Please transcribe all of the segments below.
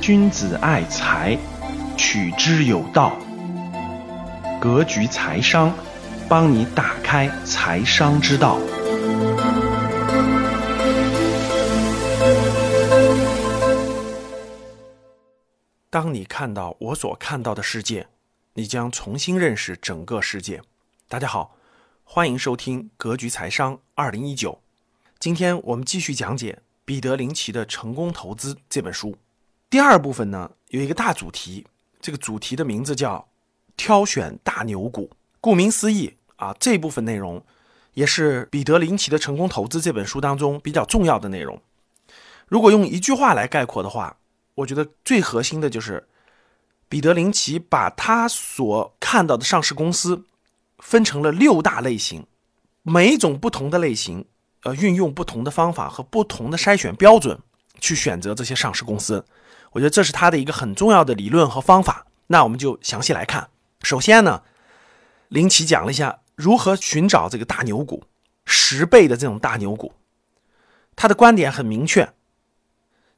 君子爱财，取之有道。格局财商，帮你打开财商之道。当你看到我所看到的世界，你将重新认识整个世界。大家好，欢迎收听《格局财商二零一九》。今天我们继续讲解彼得林奇的《成功投资》这本书。第二部分呢，有一个大主题，这个主题的名字叫“挑选大牛股”。顾名思义啊，这部分内容也是彼得林奇的《成功投资》这本书当中比较重要的内容。如果用一句话来概括的话，我觉得最核心的就是彼得林奇把他所看到的上市公司分成了六大类型，每一种不同的类型，呃，运用不同的方法和不同的筛选标准去选择这些上市公司。我觉得这是他的一个很重要的理论和方法。那我们就详细来看。首先呢，林奇讲了一下如何寻找这个大牛股，十倍的这种大牛股。他的观点很明确，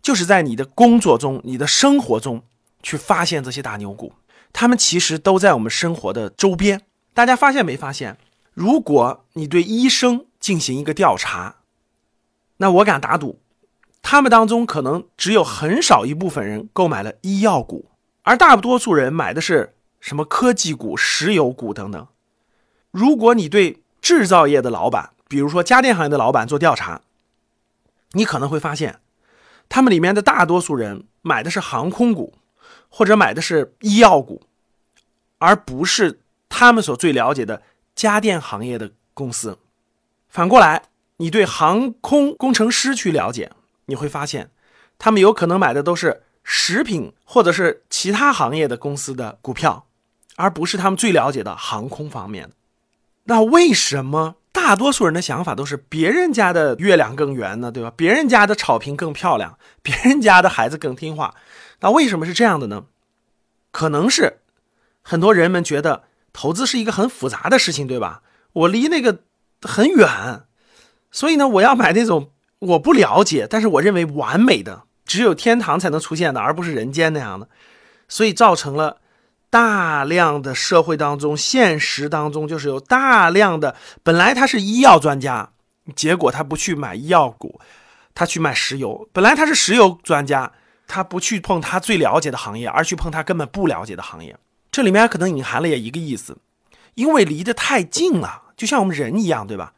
就是在你的工作中、你的生活中去发现这些大牛股。他们其实都在我们生活的周边。大家发现没发现？如果你对医生进行一个调查，那我敢打赌。他们当中可能只有很少一部分人购买了医药股，而大多数人买的是什么科技股、石油股等等。如果你对制造业的老板，比如说家电行业的老板做调查，你可能会发现，他们里面的大多数人买的是航空股，或者买的是医药股，而不是他们所最了解的家电行业的公司。反过来，你对航空工程师去了解。你会发现，他们有可能买的都是食品或者是其他行业的公司的股票，而不是他们最了解的航空方面。那为什么大多数人的想法都是别人家的月亮更圆呢？对吧？别人家的草坪更漂亮，别人家的孩子更听话。那为什么是这样的呢？可能是很多人们觉得投资是一个很复杂的事情，对吧？我离那个很远，所以呢，我要买那种。我不了解，但是我认为完美的只有天堂才能出现的，而不是人间那样的，所以造成了大量的社会当中、现实当中，就是有大量的本来他是医药专家，结果他不去买医药股，他去买石油；本来他是石油专家，他不去碰他最了解的行业，而去碰他根本不了解的行业。这里面可能隐含了也一个意思，因为离得太近了，就像我们人一样，对吧？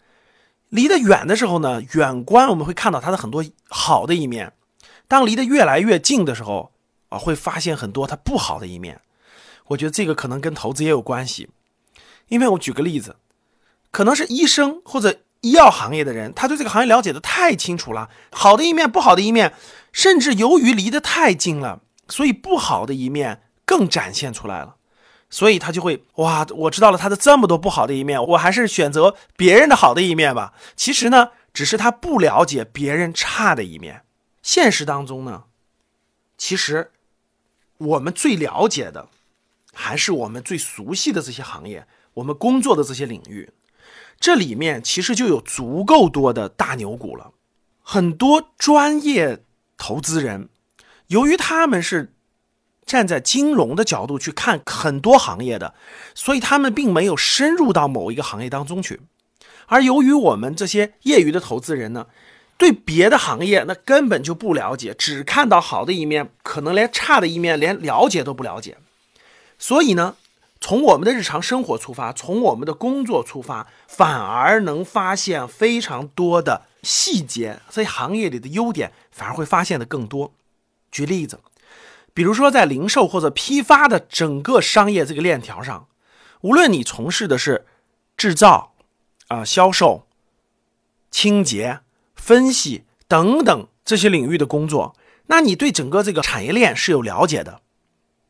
离得远的时候呢，远观我们会看到他的很多好的一面；当离得越来越近的时候，啊，会发现很多他不好的一面。我觉得这个可能跟投资也有关系，因为我举个例子，可能是医生或者医药行业的人，他对这个行业了解的太清楚了，好的一面、不好的一面，甚至由于离得太近了，所以不好的一面更展现出来了。所以他就会哇，我知道了他的这么多不好的一面，我还是选择别人的好的一面吧。其实呢，只是他不了解别人差的一面。现实当中呢，其实我们最了解的还是我们最熟悉的这些行业，我们工作的这些领域，这里面其实就有足够多的大牛股了。很多专业投资人，由于他们是。站在金融的角度去看很多行业的，所以他们并没有深入到某一个行业当中去。而由于我们这些业余的投资人呢，对别的行业那根本就不了解，只看到好的一面，可能连差的一面连了解都不了解。所以呢，从我们的日常生活出发，从我们的工作出发，反而能发现非常多的细节，在行业里的优点反而会发现的更多。举例子。比如说，在零售或者批发的整个商业这个链条上，无论你从事的是制造、啊销售、清洁、分析等等这些领域的工作，那你对整个这个产业链是有了解的。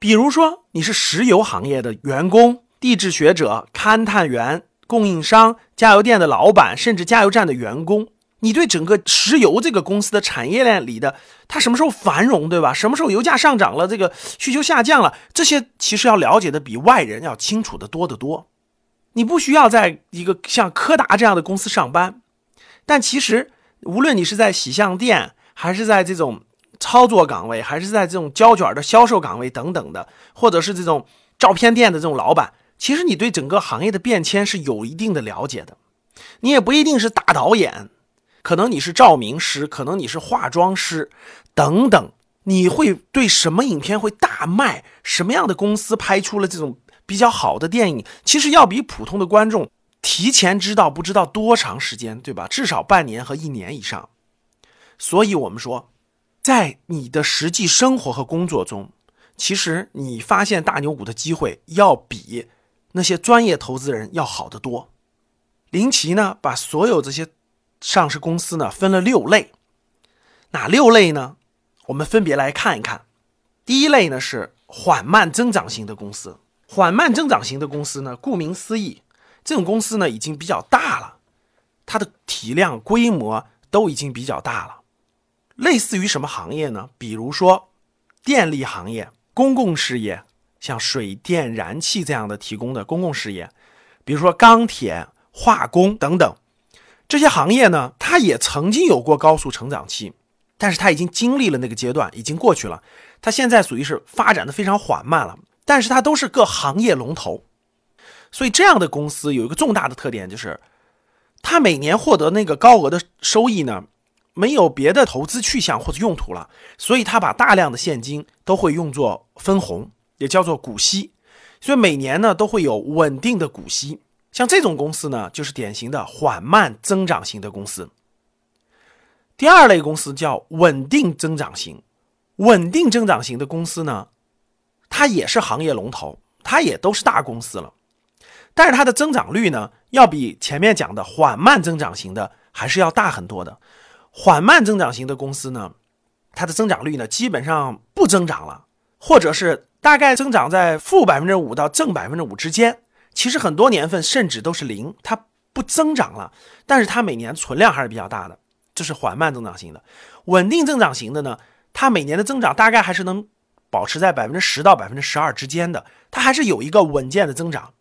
比如说，你是石油行业的员工、地质学者、勘探员、供应商、加油店的老板，甚至加油站的员工，你对整个石油这个公司的产业链里的它什么时候繁荣，对吧？什么时候油价上涨了，这个需求下降了，这些其实要了解的比外人要清楚的多得多。你不需要在一个像柯达这样的公司上班，但其实无论你是在洗相店，还是在这种操作岗位，还是在这种胶卷的销售岗位等等的，或者是这种照片店的这种老板，其实你对整个行业的变迁是有一定的了解的。你也不一定是大导演，可能你是照明师，可能你是化妆师，等等。你会对什么影片会大卖，什么样的公司拍出了这种比较好的电影，其实要比普通的观众提前知道不知道多长时间，对吧？至少半年和一年以上。所以，我们说，在你的实际生活和工作中，其实你发现大牛股的机会要比那些专业投资人要好得多。林奇呢，把所有这些上市公司呢分了六类，哪六类呢？我们分别来看一看。第一类呢是缓慢增长型的公司，缓慢增长型的公司呢，顾名思义，这种公司呢已经比较大了，它的体量规模都已经比较大了。类似于什么行业呢？比如说电力行业、公共事业，像水电燃气这样的提供的公共事业，比如说钢铁。化工等等这些行业呢，它也曾经有过高速成长期，但是它已经经历了那个阶段，已经过去了。它现在属于是发展的非常缓慢了，但是它都是各行业龙头。所以这样的公司有一个重大的特点，就是它每年获得那个高额的收益呢，没有别的投资去向或者用途了，所以它把大量的现金都会用作分红，也叫做股息，所以每年呢都会有稳定的股息。像这种公司呢，就是典型的缓慢增长型的公司。第二类公司叫稳定增长型，稳定增长型的公司呢，它也是行业龙头，它也都是大公司了，但是它的增长率呢，要比前面讲的缓慢增长型的还是要大很多的。缓慢增长型的公司呢，它的增长率呢，基本上不增长了，或者是大概增长在负百分之五到正百分之五之间。其实很多年份甚至都是零，它不增长了，但是它每年存量还是比较大的，这是缓慢增长型的。稳定增长型的呢，它每年的增长大概还是能保持在百分之十到百分之十二之间的，它还是有一个稳健的增长。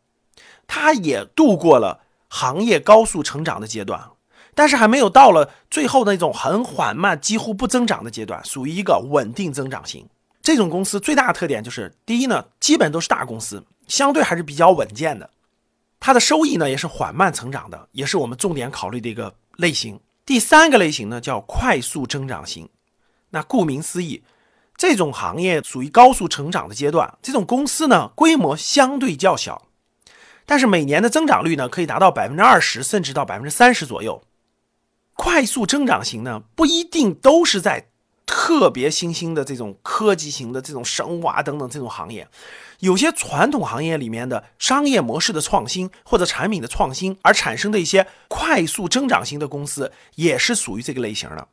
它也度过了行业高速成长的阶段，但是还没有到了最后那种很缓慢、几乎不增长的阶段，属于一个稳定增长型。这种公司最大的特点就是，第一呢，基本都是大公司。相对还是比较稳健的，它的收益呢也是缓慢成长的，也是我们重点考虑的一个类型。第三个类型呢叫快速增长型，那顾名思义，这种行业属于高速成长的阶段，这种公司呢规模相对较小，但是每年的增长率呢可以达到百分之二十，甚至到百分之三十左右。快速增长型呢不一定都是在。特别新兴的这种科技型的这种生物啊等等这种行业，有些传统行业里面的商业模式的创新或者产品的创新而产生的一些快速增长型的公司，也是属于这个类型的。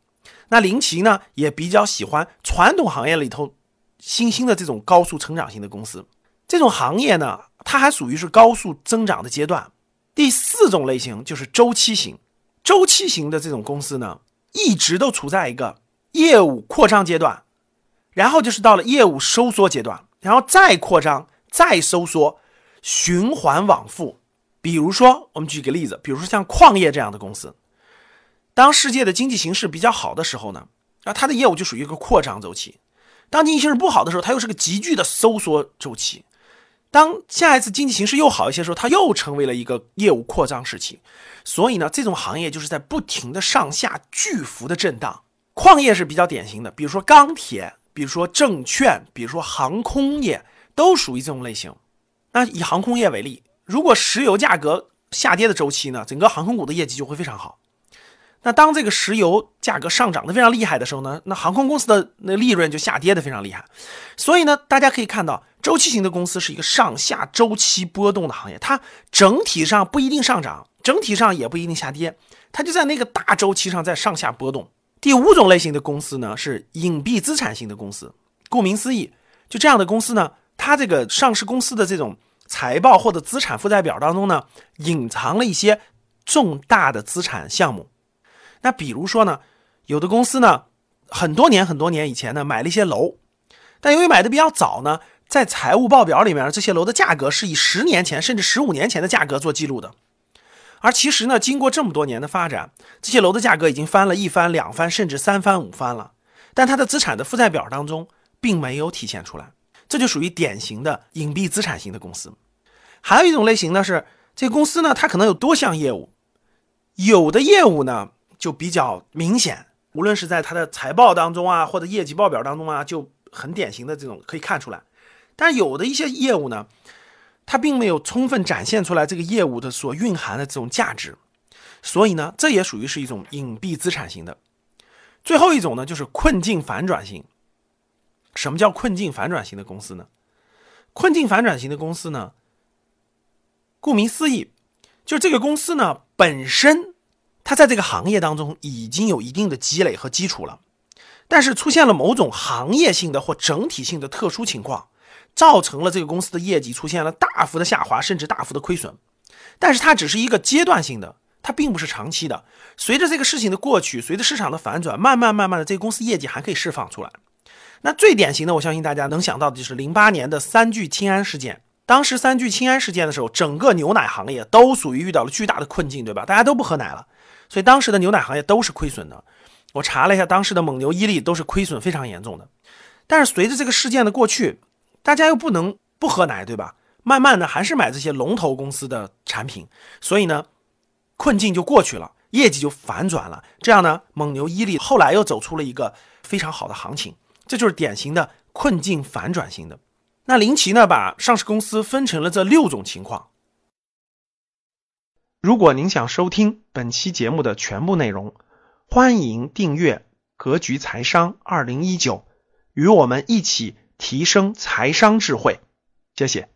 那林奇呢也比较喜欢传统行业里头新兴的这种高速成长型的公司。这种行业呢，它还属于是高速增长的阶段。第四种类型就是周期型，周期型的这种公司呢，一直都处在一个。业务扩张阶段，然后就是到了业务收缩阶段，然后再扩张，再收缩，循环往复。比如说，我们举个例子，比如说像矿业这样的公司，当世界的经济形势比较好的时候呢，啊，它的业务就属于一个扩张周期；当经济形势不好的时候，它又是个急剧的收缩周期；当下一次经济形势又好一些的时候，它又成为了一个业务扩张时期。所以呢，这种行业就是在不停的上下巨幅的震荡。矿业是比较典型的，比如说钢铁，比如说证券，比如说航空业，都属于这种类型。那以航空业为例，如果石油价格下跌的周期呢，整个航空股的业绩就会非常好。那当这个石油价格上涨的非常厉害的时候呢，那航空公司的那利润就下跌的非常厉害。所以呢，大家可以看到，周期型的公司是一个上下周期波动的行业，它整体上不一定上涨，整体上也不一定下跌，它就在那个大周期上在上下波动。第五种类型的公司呢，是隐蔽资产型的公司。顾名思义，就这样的公司呢，它这个上市公司的这种财报或者资产负债表当中呢，隐藏了一些重大的资产项目。那比如说呢，有的公司呢，很多年很多年以前呢买了一些楼，但由于买的比较早呢，在财务报表里面这些楼的价格是以十年前甚至十五年前的价格做记录的。而其实呢，经过这么多年的发展，这些楼的价格已经翻了一番、两番，甚至三番、五番了。但它的资产的负债表当中并没有体现出来，这就属于典型的隐蔽资产型的公司。还有一种类型呢，是这个公司呢，它可能有多项业务，有的业务呢就比较明显，无论是在它的财报当中啊，或者业绩报表当中啊，就很典型的这种可以看出来。但有的一些业务呢，它并没有充分展现出来这个业务的所蕴含的这种价值，所以呢，这也属于是一种隐蔽资产型的。最后一种呢，就是困境反转型。什么叫困境反转型的公司呢？困境反转型的公司呢，顾名思义，就这个公司呢本身它在这个行业当中已经有一定的积累和基础了，但是出现了某种行业性的或整体性的特殊情况。造成了这个公司的业绩出现了大幅的下滑，甚至大幅的亏损。但是它只是一个阶段性的，它并不是长期的。随着这个事情的过去，随着市场的反转，慢慢慢慢的，这个公司业绩还可以释放出来。那最典型的，我相信大家能想到的就是零八年的三聚氰胺事件。当时三聚氰胺事件的时候，整个牛奶行业都属于遇到了巨大的困境，对吧？大家都不喝奶了，所以当时的牛奶行业都是亏损的。我查了一下，当时的蒙牛、伊利都是亏损非常严重的。但是随着这个事件的过去，大家又不能不喝奶，对吧？慢慢的还是买这些龙头公司的产品，所以呢，困境就过去了，业绩就反转了。这样呢，蒙牛、伊利后来又走出了一个非常好的行情，这就是典型的困境反转型的。那林奇呢，把上市公司分成了这六种情况。如果您想收听本期节目的全部内容，欢迎订阅《格局财商二零一九》，与我们一起。提升财商智慧，谢谢。